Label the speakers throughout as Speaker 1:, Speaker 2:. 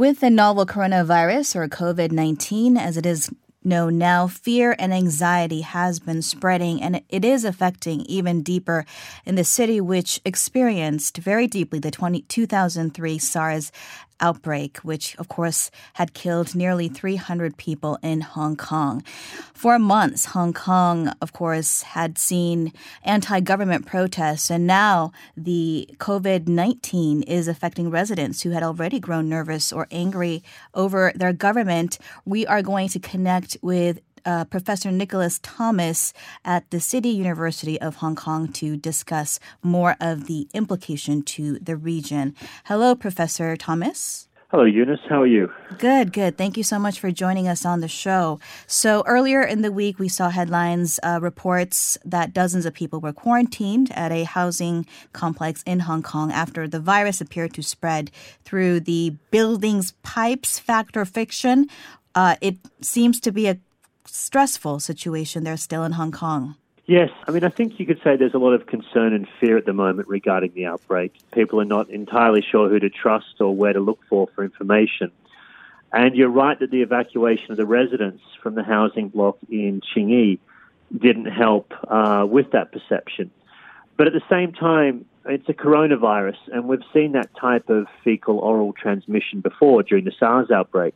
Speaker 1: With the novel coronavirus or COVID 19, as it is known now, fear and anxiety has been spreading and it is affecting even deeper in the city, which experienced very deeply the 20, 2003 SARS outbreak, which of course had killed nearly 300 people in Hong Kong. For months, Hong Kong, of course, had seen anti government protests, and now the COVID 19 is affecting residents who had already grown nervous or angry over their government. We are going to connect with uh, Professor Nicholas Thomas at the City University of Hong Kong to discuss more of the implication to the region. Hello, Professor Thomas.
Speaker 2: Hello, Eunice. How are you?
Speaker 1: Good, good. Thank you so much for joining us on the show. So, earlier in the week, we saw headlines, uh, reports that dozens of people were quarantined at a housing complex in Hong Kong after the virus appeared to spread through the building's pipes. Fact or fiction? Uh, it seems to be a stressful situation there still in Hong Kong.
Speaker 2: Yes, I mean, I think you could say there's a lot of concern and fear at the moment regarding the outbreak. People are not entirely sure who to trust or where to look for for information. And you're right that the evacuation of the residents from the housing block in Tsing Yi didn't help uh, with that perception. But at the same time, it's a coronavirus, and we've seen that type of fecal oral transmission before during the SARS outbreak.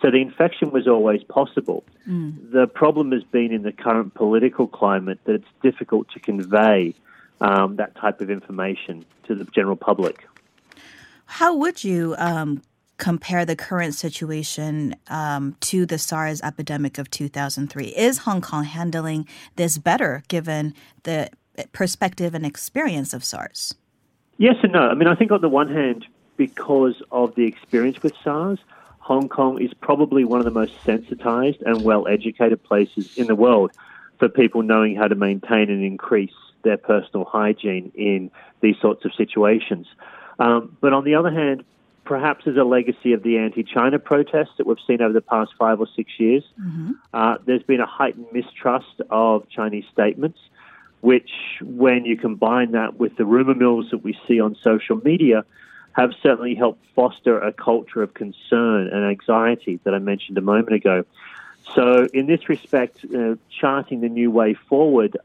Speaker 2: So the infection was always possible. Mm. The problem has been in the current political climate that it's difficult to convey um, that type of information to the general public.
Speaker 1: How would you um, compare the current situation um, to the SARS epidemic of 2003? Is Hong Kong handling this better given the perspective and experience of SARS?
Speaker 2: Yes and no. I mean, I think on the one hand, because of the experience with SARS, Hong Kong is probably one of the most sensitized and well educated places in the world for people knowing how to maintain and increase their personal hygiene in these sorts of situations. Um, but on the other hand, perhaps as a legacy of the anti China protests that we've seen over the past five or six years, mm-hmm. uh, there's been a heightened mistrust of Chinese statements, which, when you combine that with the rumor mills that we see on social media, have certainly helped foster a culture of concern and anxiety that I mentioned a moment ago. So, in this respect, uh, charting the new way forward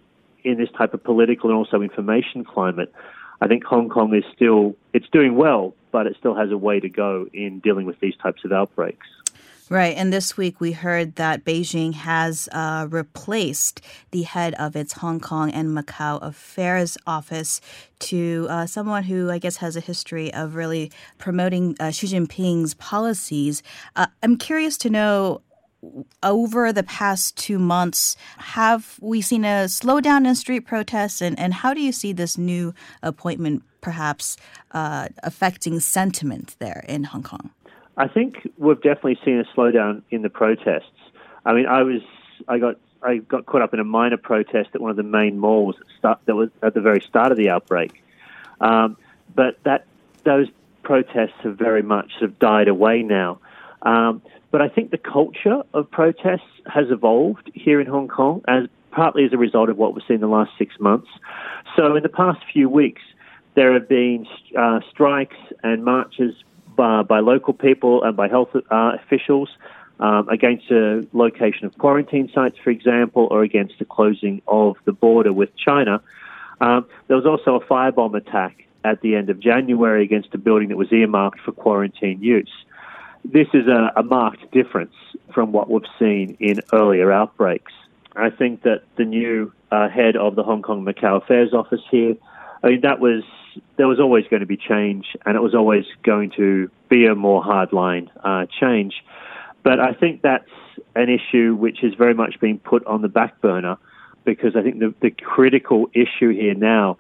Speaker 2: in this type of political and also information climate, I think Hong Kong is still it's doing well, but it still has a way to go in dealing with these types of outbreaks.
Speaker 1: Right. And this week we heard that Beijing has uh, replaced the head of its Hong Kong and Macau affairs office to uh, someone who I guess has a history of really promoting uh, Xi Jinping's policies. Uh, I'm curious to know over the past two months, have we seen a slowdown in street protests? And, and how do you see this new appointment perhaps uh, affecting sentiment there in Hong Kong?
Speaker 2: I think we've definitely seen a slowdown in the protests. I mean, I was I got I got caught up in a minor protest at one of the main malls that was at the very start of the outbreak, um, but that those protests have very much sort of died away now. Um, but I think the culture of protests has evolved here in Hong Kong as partly as a result of what we've seen in the last six months. So in the past few weeks, there have been uh, strikes and marches by, by local people and by health uh, officials um, against the location of quarantine sites, for example, or against the closing of the border with China. Um, there was also a firebomb attack at the end of January against a building that was earmarked for quarantine use. This is a, a marked difference from what we've seen in earlier outbreaks. I think that the new uh, head of the Hong Kong Macau Affairs Office here, I mean, that was there was always going to be change, and it was always going to be a more hardline uh, change. But I think that's an issue which has very much been put on the back burner because I think the, the critical issue here now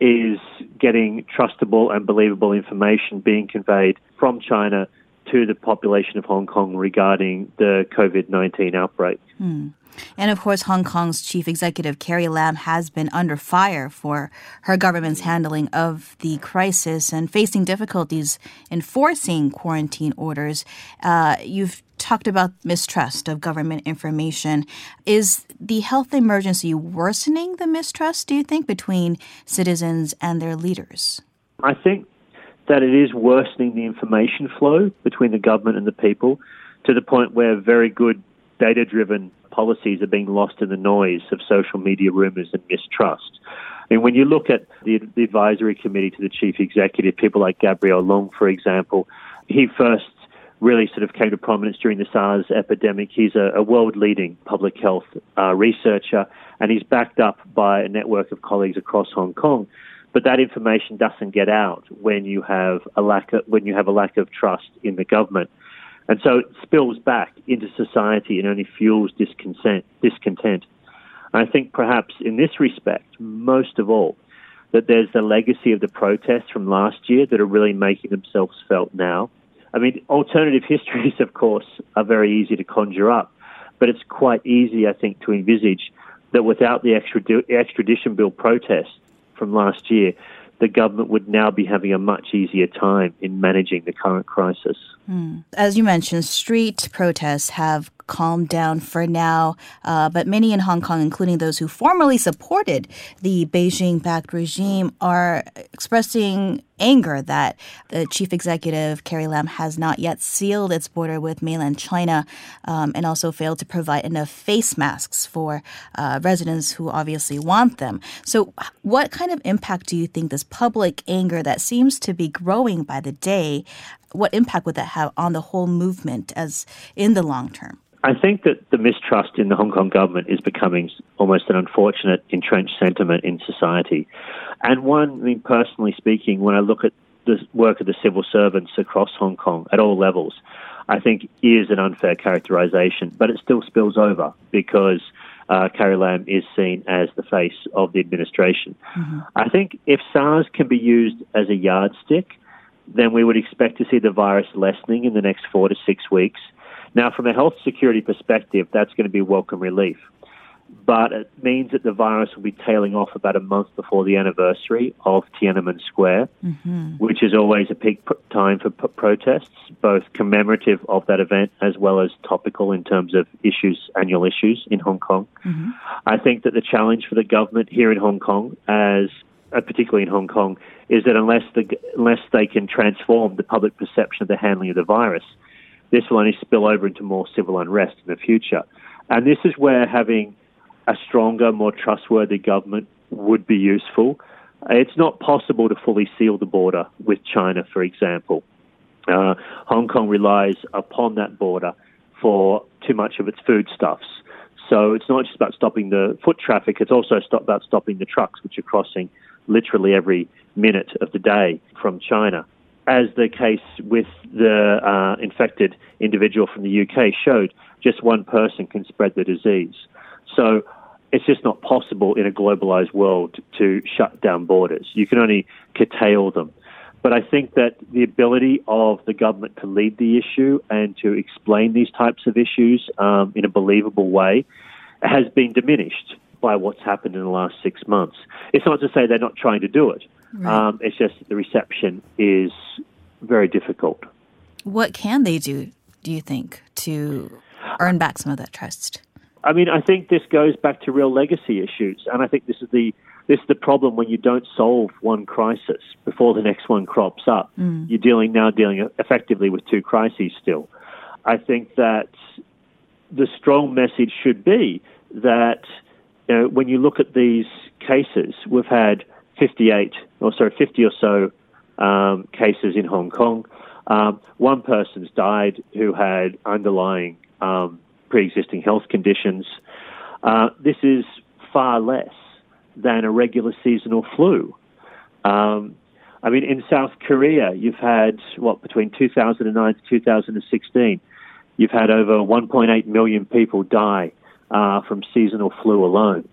Speaker 2: is getting trustable and believable information being conveyed from China to the population of Hong Kong regarding the COVID 19 outbreak.
Speaker 1: Mm. And of course, Hong Kong's chief executive, Carrie Lam, has been under fire for her government's handling of the crisis and facing difficulties enforcing quarantine orders. Uh, you've talked about mistrust of government information. Is the health emergency worsening the mistrust, do you think, between citizens and their leaders?
Speaker 2: I think that it is worsening the information flow between the government and the people to the point where very good data driven policies are being lost in the noise of social media rumors and mistrust. I mean, when you look at the, the advisory committee to the chief executive, people like Gabriel Leung, for example, he first really sort of came to prominence during the SARS epidemic. He's a, a world leading public health uh, researcher, and he's backed up by a network of colleagues across Hong Kong. But that information doesn't get out when you have a lack of, when you have a lack of trust in the government. And so it spills back into society and only fuels discontent. discontent. I think perhaps in this respect, most of all, that there's the legacy of the protests from last year that are really making themselves felt now. I mean, alternative histories, of course, are very easy to conjure up, but it's quite easy, I think, to envisage that without the extradition bill protests from last year, the government would now be having a much easier time in managing the current crisis.
Speaker 1: Mm. As you mentioned, street protests have calmed down for now, uh, but many in Hong Kong, including those who formerly supported the Beijing backed regime, are expressing anger that the chief executive, Carrie Lam, has not yet sealed its border with mainland China um, and also failed to provide enough face masks for uh, residents who obviously want them. So, what kind of impact do you think this public anger that seems to be growing by the day? What impact would that have on the whole movement as in the long term?
Speaker 2: I think that the mistrust in the Hong Kong government is becoming almost an unfortunate entrenched sentiment in society. And one, I mean, personally speaking, when I look at the work of the civil servants across Hong Kong at all levels, I think is an unfair characterization, but it still spills over because uh, Carrie Lam is seen as the face of the administration. Mm-hmm. I think if SARS can be used as a yardstick, then we would expect to see the virus lessening in the next four to six weeks now, from a health security perspective, that's going to be welcome relief. But it means that the virus will be tailing off about a month before the anniversary of Tiananmen Square, mm-hmm. which is always a peak time for p- protests, both commemorative of that event as well as topical in terms of issues, annual issues in Hong Kong. Mm-hmm. I think that the challenge for the government here in Hong Kong, as uh, particularly in Hong Kong, is that unless the, unless they can transform the public perception of the handling of the virus, this will only spill over into more civil unrest in the future. And this is where having a stronger, more trustworthy government would be useful. It's not possible to fully seal the border with China, for example. Uh, Hong Kong relies upon that border for too much of its foodstuffs. So it's not just about stopping the foot traffic, it's also about stopping the trucks, which are crossing literally every minute of the day from China as the case with the uh, infected individual from the UK showed, just one person can spread the disease. So it's just not possible in a globalized world to shut down borders. You can only curtail them. But I think that the ability of the government to lead the issue and to explain these types of issues um, in a believable way has been diminished by what's happened in the last six months. It's not to say they're not trying to do it. Right. Um, it's just the reception is very difficult.
Speaker 1: What can they do, do you think, to earn back some of that trust?
Speaker 2: I mean, I think this goes back to real legacy issues, and I think this is the this is the problem when you don't solve one crisis before the next one crops up. Mm. You're dealing now dealing effectively with two crises still. I think that the strong message should be that you know, when you look at these cases, we've had 58 or sorry 50 or so um, cases in Hong Kong. Um, one person's died who had underlying um, pre-existing health conditions. Uh, this is far less than a regular seasonal flu. Um, I mean, in South Korea, you've had what between 2009 to 2016, you've had over 1.8 million people die uh, from seasonal flu alone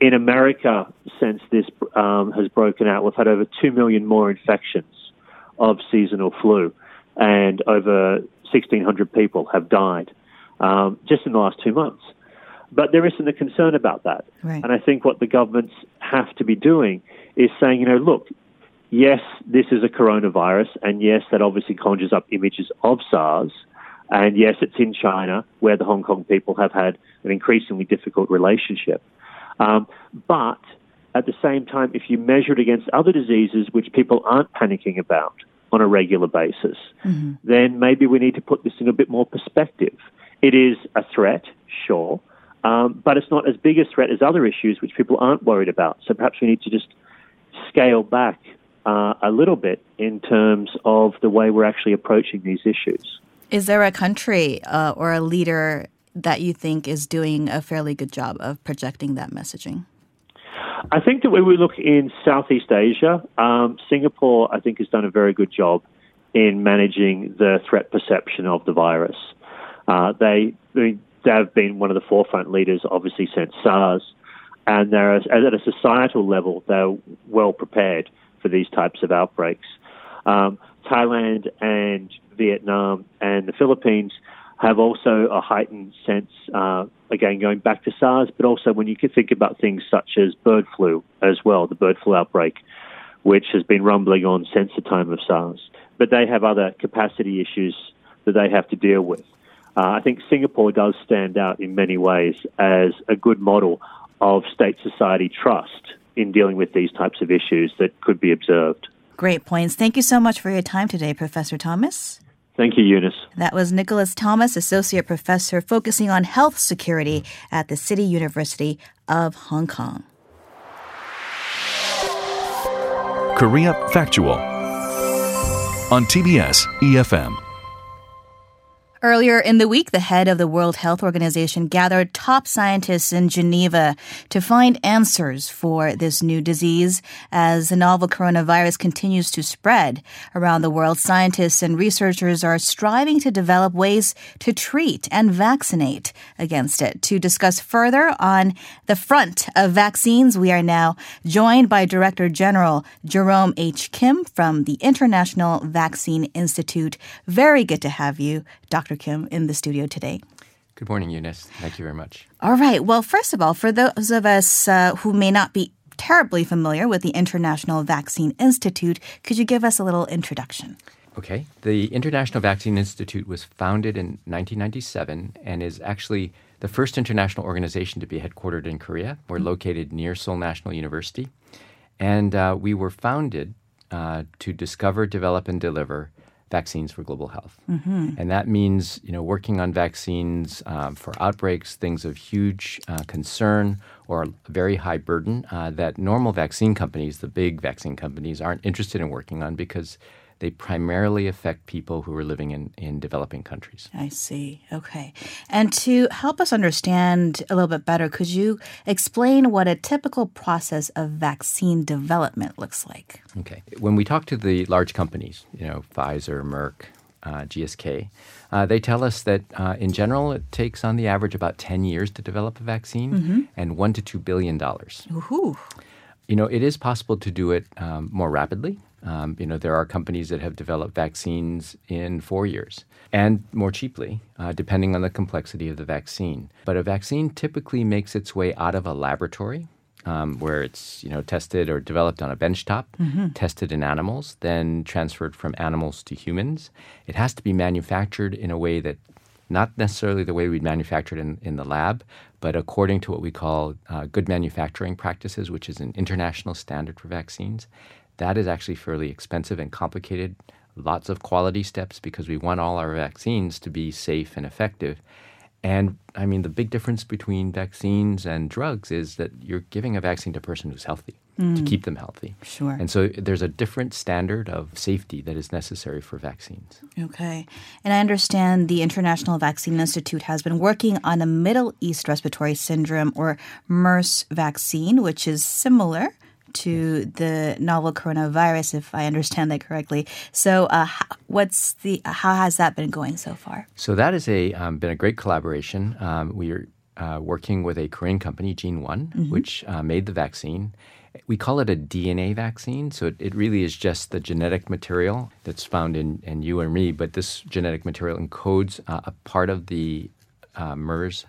Speaker 2: in America, since this um, has broken out, we've had over 2 million more infections of seasonal flu, and over 1,600 people have died um, just in the last two months. But there isn't a concern about that. Right. And I think what the governments have to be doing is saying, you know, look, yes, this is a coronavirus, and yes, that obviously conjures up images of SARS. And yes, it's in China, where the Hong Kong people have had an increasingly difficult relationship. Um, but at the same time, if you measure it against other diseases which people aren't panicking about, on a regular basis, mm-hmm. then maybe we need to put this in a bit more perspective. It is a threat, sure, um, but it's not as big a threat as other issues which people aren't worried about. So perhaps we need to just scale back uh, a little bit in terms of the way we're actually approaching these issues.
Speaker 1: Is there a country uh, or a leader that you think is doing a fairly good job of projecting that messaging?
Speaker 2: I think that when we look in Southeast Asia, um, Singapore, I think, has done a very good job in managing the threat perception of the virus. Uh, they, they have been one of the forefront leaders, obviously, since SARS, and they're at a societal level, they're well prepared for these types of outbreaks. Um, Thailand and Vietnam and the Philippines have also a heightened sense, uh, again, going back to SARS, but also when you can think about things such as bird flu as well, the bird flu outbreak, which has been rumbling on since the time of SARS. But they have other capacity issues that they have to deal with. Uh, I think Singapore does stand out in many ways as a good model of state society trust in dealing with these types of issues that could be observed.
Speaker 1: Great points. Thank you so much for your time today, Professor Thomas.
Speaker 2: Thank you, Eunice.
Speaker 1: That was Nicholas Thomas, Associate Professor focusing on health security at the City University of Hong Kong.
Speaker 3: Korea Factual on TBS EFM.
Speaker 1: Earlier in the week, the head of the World Health Organization gathered top scientists in Geneva to find answers for this new disease. As the novel coronavirus continues to spread around the world, scientists and researchers are striving to develop ways to treat and vaccinate against it. To discuss further on the front of vaccines, we are now joined by Director General Jerome H. Kim from the International Vaccine Institute. Very good to have you, Dr. Kim in the studio today.
Speaker 4: Good morning, Eunice. Thank you very much.
Speaker 1: All right. Well, first of all, for those of us uh, who may not be terribly familiar with the International Vaccine Institute, could you give us a little introduction?
Speaker 4: Okay. The International Vaccine Institute was founded in 1997 and is actually the first international organization to be headquartered in Korea. We're mm-hmm. located near Seoul National University. And uh, we were founded uh, to discover, develop, and deliver vaccines for global health. Mm-hmm. And that means, you know, working on vaccines um, for outbreaks, things of huge uh, concern or very high burden uh, that normal vaccine companies, the big vaccine companies, aren't interested in working on because they primarily affect people who are living in, in developing countries.
Speaker 1: I see. Okay. And to help us understand a little bit better, could you explain what a typical process of vaccine development looks like?
Speaker 4: Okay. When we talk to the large companies, you know, Pfizer, Merck, uh, GSK, uh, they tell us that uh, in general it takes on the average about 10 years to develop a vaccine mm-hmm. and one to two billion dollars. You know, it is possible to do it um, more rapidly. Um, you know, there are companies that have developed vaccines in four years and more cheaply, uh, depending on the complexity of the vaccine. But a vaccine typically makes its way out of a laboratory. Um, where it's you know tested or developed on a benchtop, mm-hmm. tested in animals, then transferred from animals to humans. It has to be manufactured in a way that not necessarily the way we'd manufacture it in, in the lab, but according to what we call uh, good manufacturing practices, which is an international standard for vaccines. That is actually fairly expensive and complicated. Lots of quality steps because we want all our vaccines to be safe and effective. And I mean, the big difference between vaccines and drugs is that you're giving a vaccine to a person who's healthy mm. to keep them healthy.
Speaker 1: Sure.
Speaker 4: And so there's a different standard of safety that is necessary for vaccines.
Speaker 1: Okay. And I understand the International Vaccine Institute has been working on a Middle East Respiratory Syndrome or MERS vaccine, which is similar to the novel coronavirus, if I understand that correctly. So, uh, what's the how has that been going so far?
Speaker 4: So that has a um, been a great collaboration. Um, we are uh, working with a Korean company, GeneOne, mm-hmm. which uh, made the vaccine. We call it a DNA vaccine, so it, it really is just the genetic material that's found in, in you or me, but this genetic material encodes uh, a part of the uh, MERS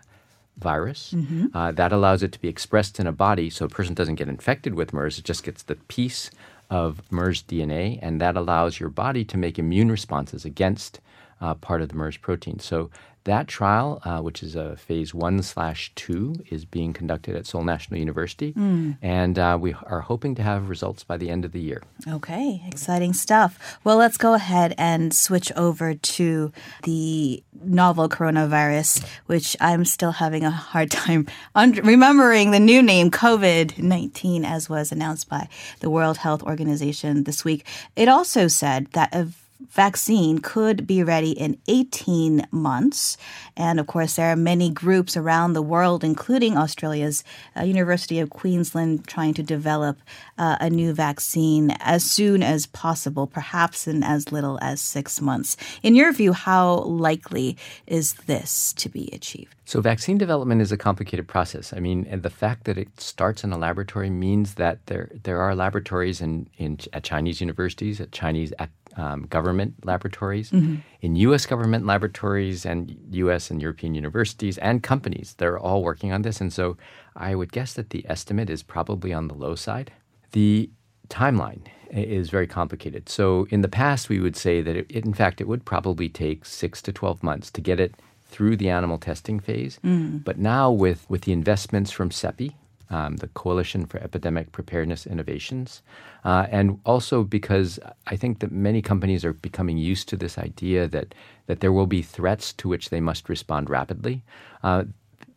Speaker 4: virus. Mm-hmm. Uh, that allows it to be expressed in a body so a person doesn't get infected with MERS. It just gets the piece of MERS DNA, and that allows your body to make immune responses against uh, part of the MERS protein. So that trial, uh, which is a phase one slash two, is being conducted at Seoul National University, and uh, we are hoping to have results by the end of the year.
Speaker 1: Okay, exciting stuff. Well, let's go ahead and switch over to the novel coronavirus, which I'm still having a hard time remembering the new name, COVID 19, as was announced by the World Health Organization this week. It also said that a vaccine could be ready in 18 months. And of course, there are many groups around the world, including Australia's uh, University of Queensland, trying to develop uh, a new vaccine as soon as possible, perhaps in as little as six months. In your view, how likely is this to be achieved?
Speaker 4: So, vaccine development is a complicated process. I mean, and the fact that it starts in a laboratory means that there there are laboratories in, in at Chinese universities, at Chinese um, government laboratories, in U.S. government laboratories, and U.S. and European universities and companies. They're all working on this, and so I would guess that the estimate is probably on the low side. The timeline is very complicated. So, in the past, we would say that it, in fact, it would probably take six to twelve months to get it through the animal testing phase. But now, with, with the investments from CEPI, um, the Coalition for Epidemic Preparedness Innovations, uh, and also because I think that many companies are becoming used to this idea that, that there will be threats to which they must respond rapidly. Uh,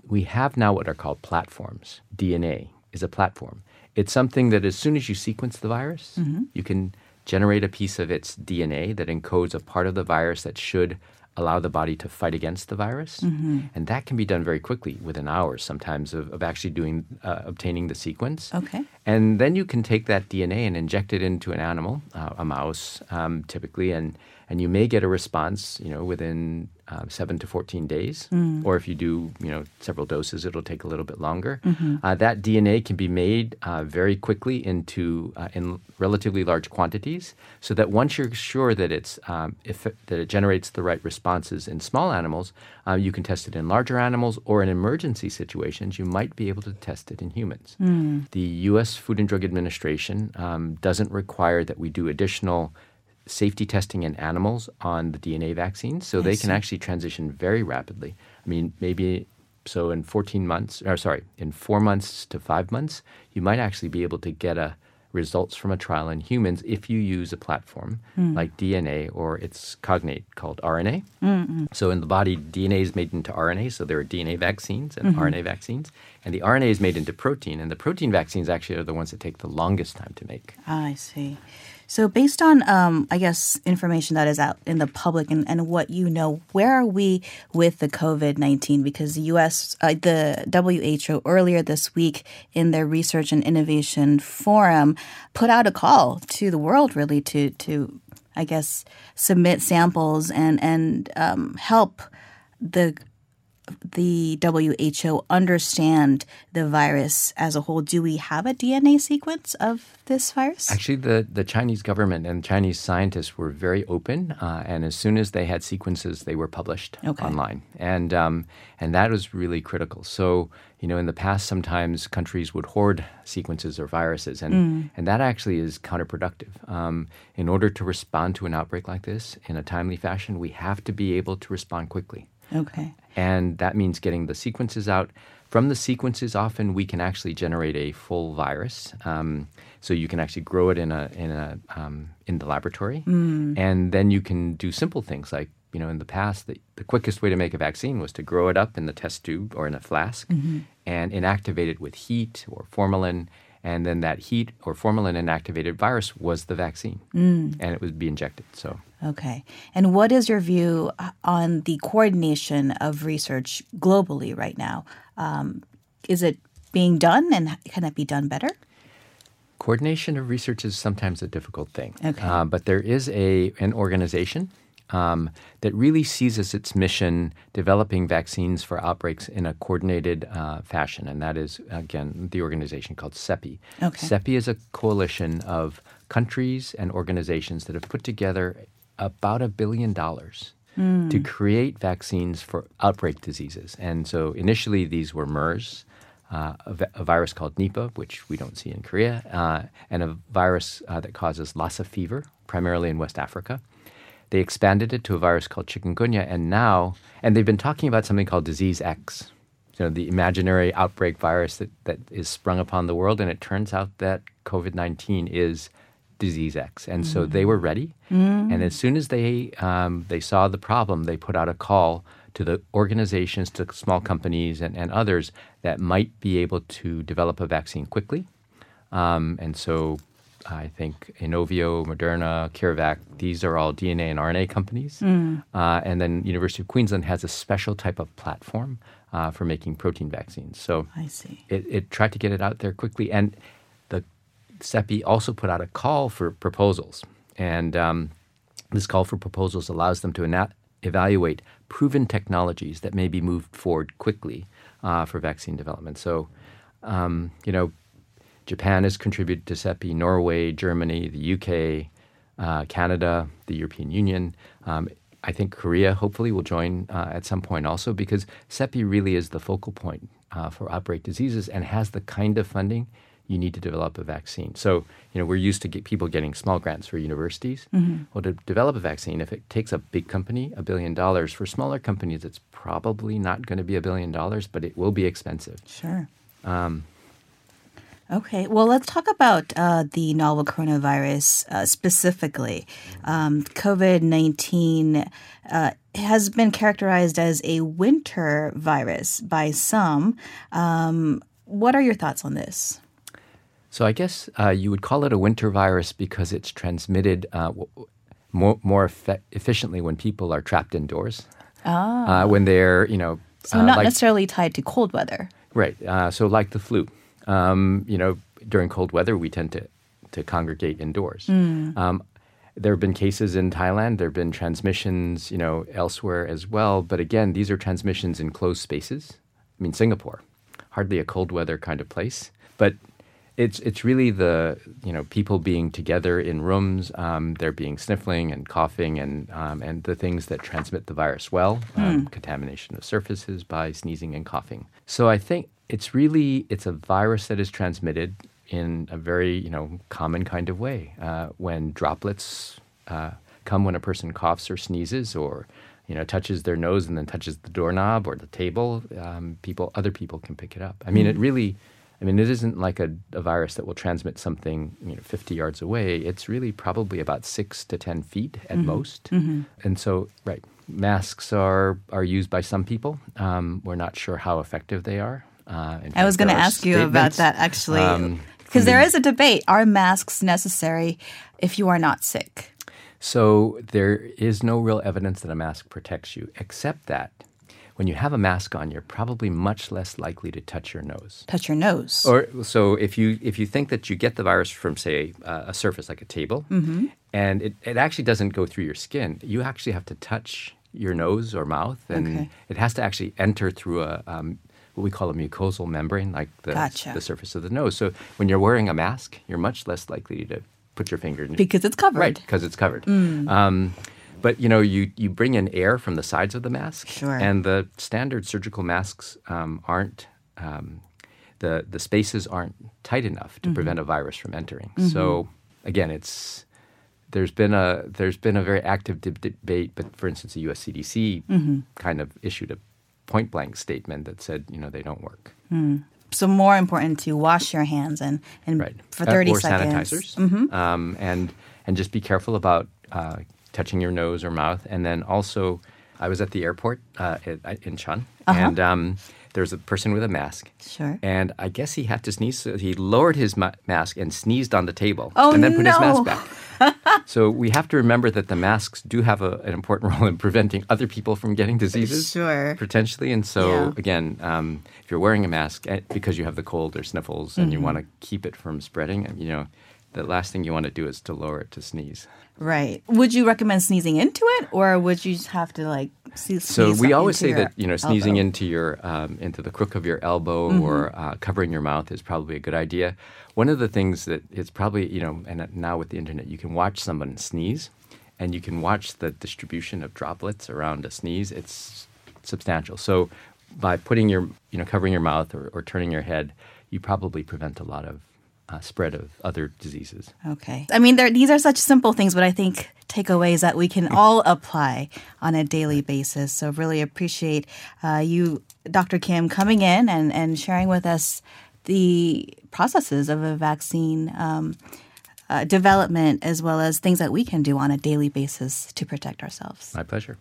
Speaker 4: we have now what are called platforms. DNA is a platform. It's something that as soon as you sequence the virus, you can generate a piece of its DNA that encodes a part of the virus that should allow the body to fight against the virus. And that can be done very quickly, within hours sometimes, of, of actually doing uh, obtaining the sequence.
Speaker 1: Okay.
Speaker 4: And then you can take that DNA and inject it into an animal, uh, a mouse um, typically, and, and you may get a response, you know, within um, seven to 14 days. Or if you do, you know, several doses, it'll take a little bit longer. Uh, that DNA can be made uh, very quickly into uh, in relatively large quantities, so that once you're sure that it's um, if it, that it generates the right responses in small animals, uh, you can test it in larger animals, or in emergency situations, you might be able to test it in humans. The U.S. Food and Drug Administration um, doesn't require that we do additional safety testing in animals on the DNA vaccines, so they can actually transition very rapidly. I mean, maybe so in 14 months, or sorry, in four months to five months, you might actually be able to get a results from a trial in humans if you use a platform hmm. like DNA or its cognate called RNA. Mm-hmm. So in the body, DNA is made into RNA, so there are DNA vaccines and mm-hmm. RNA vaccines, and the RNA is made into protein, and the protein vaccines actually are the ones that take the longest time to make.
Speaker 1: I see. So, based on, um, I guess, information that is out in the public and, and what you know, where are we with the COVID 19? Because the US, uh, the WHO earlier this week in their Research and Innovation Forum put out a call to the world really to, to I guess, submit samples and, and um, help the the WHO understand the virus as a whole? Do we have a DNA sequence of this virus?
Speaker 4: Actually, the, the Chinese government and Chinese scientists were very open, uh, and as soon as they had sequences, they were published
Speaker 1: Okay.
Speaker 4: online, and um, and that was really critical. So, you know, in the past, sometimes countries would hoard sequences or viruses, and and that actually is counterproductive. Um, in order to respond to an outbreak like this in a timely fashion, we have to be able to respond quickly.
Speaker 1: Okay.
Speaker 4: And that means getting the sequences out. From the sequences, often we can actually generate a full virus. Um, so you can actually grow it in a in a um, in the laboratory, and then you can do simple things like you know in the past the, the quickest way to make a vaccine was to grow it up in the test tube or in a flask and inactivate it with heat or formalin. And then that heat or formalin inactivated virus was the vaccine, and it would be injected. So
Speaker 1: Okay. And what is your view uh, on the coordination of research globally right now? Um, is it being done and can it be done better?
Speaker 4: Coordination of research is sometimes a difficult thing.
Speaker 1: Okay.
Speaker 4: Uh, but there is a an organization um, that really sees as its mission developing vaccines for outbreaks in a coordinated uh, fashion, and that is again the organization called CEPI.
Speaker 1: Okay.
Speaker 4: CEPI is a coalition of countries and organizations that have put together about a billion dollars to create vaccines for outbreak diseases. And so initially these were MERS, uh, a, vi- a virus called Nipah, which we don't see in Korea, uh, and a virus uh, that causes Lassa fever, primarily in West Africa. they expanded it to a virus called chikungunya, and now, and they've been talking about something called disease X, you know, the imaginary outbreak virus that, that is sprung upon the world, and it turns out that COVID 19 is disease X. And so they were ready. And as soon as they, um, they saw the problem, they put out a call to the organizations, to small companies, and, and others that might be able to develop a vaccine quickly. Um, and so I think Inovio, Moderna, CureVac, these are all DNA and RNA companies. Uh, and then University of Queensland has a special type of platform uh, for making protein vaccines. So
Speaker 1: I see.
Speaker 4: it, it tried to get it out there quickly. And CEPI also put out a call for proposals. And um, this call for proposals allows them to evaluate proven technologies that may be moved forward quickly uh, for vaccine development. So, um, you know, Japan has contributed to CEPI, Norway, Germany, the UK, uh, Canada, the European Union. Um, I think Korea hopefully will join uh, at some point also because CEPI really is the focal point uh, for outbreak diseases and has the kind of funding you need to develop a vaccine. So, you know, we're used to get people getting small grants for universities. Well, to develop a vaccine, if it takes a big company a billion dollars, for smaller companies, it's probably not going to be a billion dollars, but it will be expensive.
Speaker 1: Sure.
Speaker 4: Um,
Speaker 1: Okay, well, let's talk about uh, the novel coronavirus uh, specifically. Um, COVID 19 uh, has been characterized as a winter virus by some. Um, what are your thoughts on this?
Speaker 4: So I guess uh, you would call it a winter virus because it's transmitted uh, more more effe- efficiently when people are trapped indoors. Ah. Uh, when they're you know
Speaker 1: So,
Speaker 4: uh,
Speaker 1: not
Speaker 4: like,
Speaker 1: necessarily tied to cold weather.
Speaker 4: right. Uh, so like the flu, um, you know, during cold weather we tend to to congregate indoors. Um, there have been cases in Thailand. There have been transmissions, you know, elsewhere as well. But again, these are transmissions in closed spaces. I mean, Singapore, hardly a cold weather kind of place, but it's it's really the you know people being together in rooms. Um, there being sniffling and coughing and um, and the things that transmit the virus well, um, contamination of surfaces by sneezing and coughing. So I think it's really it's a virus that is transmitted in a very you know common kind of way uh, when droplets uh, come when a person coughs or sneezes or you know touches their nose and then touches the doorknob or the table. Um, people other people can pick it up. I mean, it really. I mean, it isn't like a, a virus that will transmit something you know 50 yards away. It's really probably about six to 10 feet at most. And so, right, masks are are used by some people. Um, we're not sure how effective they are. Uh,
Speaker 1: I was going to ask you about that actually.
Speaker 4: um,
Speaker 1: Because there is a debate. Are masks necessary if you are not sick?
Speaker 4: So there is no real evidence that a mask protects you, except that when you have a mask on, you're probably much less likely to touch your nose.
Speaker 1: Touch your nose.
Speaker 4: Or so if you if you think that you get the virus from say uh, a surface like a table,
Speaker 1: Mm-hmm.
Speaker 4: and it, it actually doesn't go through your skin, you actually have to touch your nose or mouth, and
Speaker 1: Okay.
Speaker 4: it has to actually enter through a um, what we call a mucosal membrane, like the
Speaker 1: Gotcha.
Speaker 4: the surface of the nose. So when you're wearing a mask, you're much less likely to put your finger in
Speaker 1: because it's covered.
Speaker 4: Right, because it's covered.
Speaker 1: Mm.
Speaker 4: Um, but you know, you you bring in air from the sides of the mask,
Speaker 1: Sure.
Speaker 4: and the standard surgical masks um, aren't. Um, the the spaces aren't tight enough to
Speaker 1: Mm-hmm.
Speaker 4: prevent a virus from entering. So again, it's there's been a there's been a very active deb- debate. But for instance, the U.S. CDC
Speaker 1: Mm-hmm.
Speaker 4: kind of issued a point blank statement that said, you know, they don't work.
Speaker 1: So more important to wash your hands and, and
Speaker 4: right?
Speaker 1: for
Speaker 4: Uh,
Speaker 1: 30
Speaker 4: or
Speaker 1: seconds.
Speaker 4: sanitizers, um, and and just be careful about uh, touching your nose or mouth. And then also, I was at the airport uh, at, Incheon, and um, there was a person with a mask.
Speaker 1: Sure.
Speaker 4: And I guess he had to sneeze, so he lowered his ma- mask and sneezed on the table,
Speaker 1: Oh,
Speaker 4: and then put his mask back. so we have to remember that the masks do have a, an important role in preventing other people from getting diseases
Speaker 1: Sure.
Speaker 4: potentially. And so,
Speaker 1: Yeah.
Speaker 4: again, um, if you're wearing a mask eh, because you have the cold or sniffles and
Speaker 1: Mm-hmm.
Speaker 4: you want to keep it from spreading, you know, the last thing you want to do is to lower it to sneeze.
Speaker 1: Right. Would you recommend sneezing into it, or would you just have to like sneeze?
Speaker 4: So we always say that you know sneezing
Speaker 1: elbow?
Speaker 4: into your um, into the crook of your elbow
Speaker 1: Mm-hmm.
Speaker 4: or uh, covering your mouth is probably a good idea. One of the things that it's probably you know, and now with the internet, you can watch someone sneeze, and you can watch the distribution of droplets around a sneeze. It's substantial. So by putting your you know covering your mouth or, or turning your head, you probably prevent a lot of uh, spread of other diseases.
Speaker 1: Okay. I mean, these are such simple things, but I think takeaways that we can all apply on a daily basis. So, really appreciate uh, you, Dr. Kim, coming in and, and sharing with us the processes of a vaccine. Um, uh, development as well as things that we can do on a daily basis to protect ourselves.
Speaker 4: My pleasure.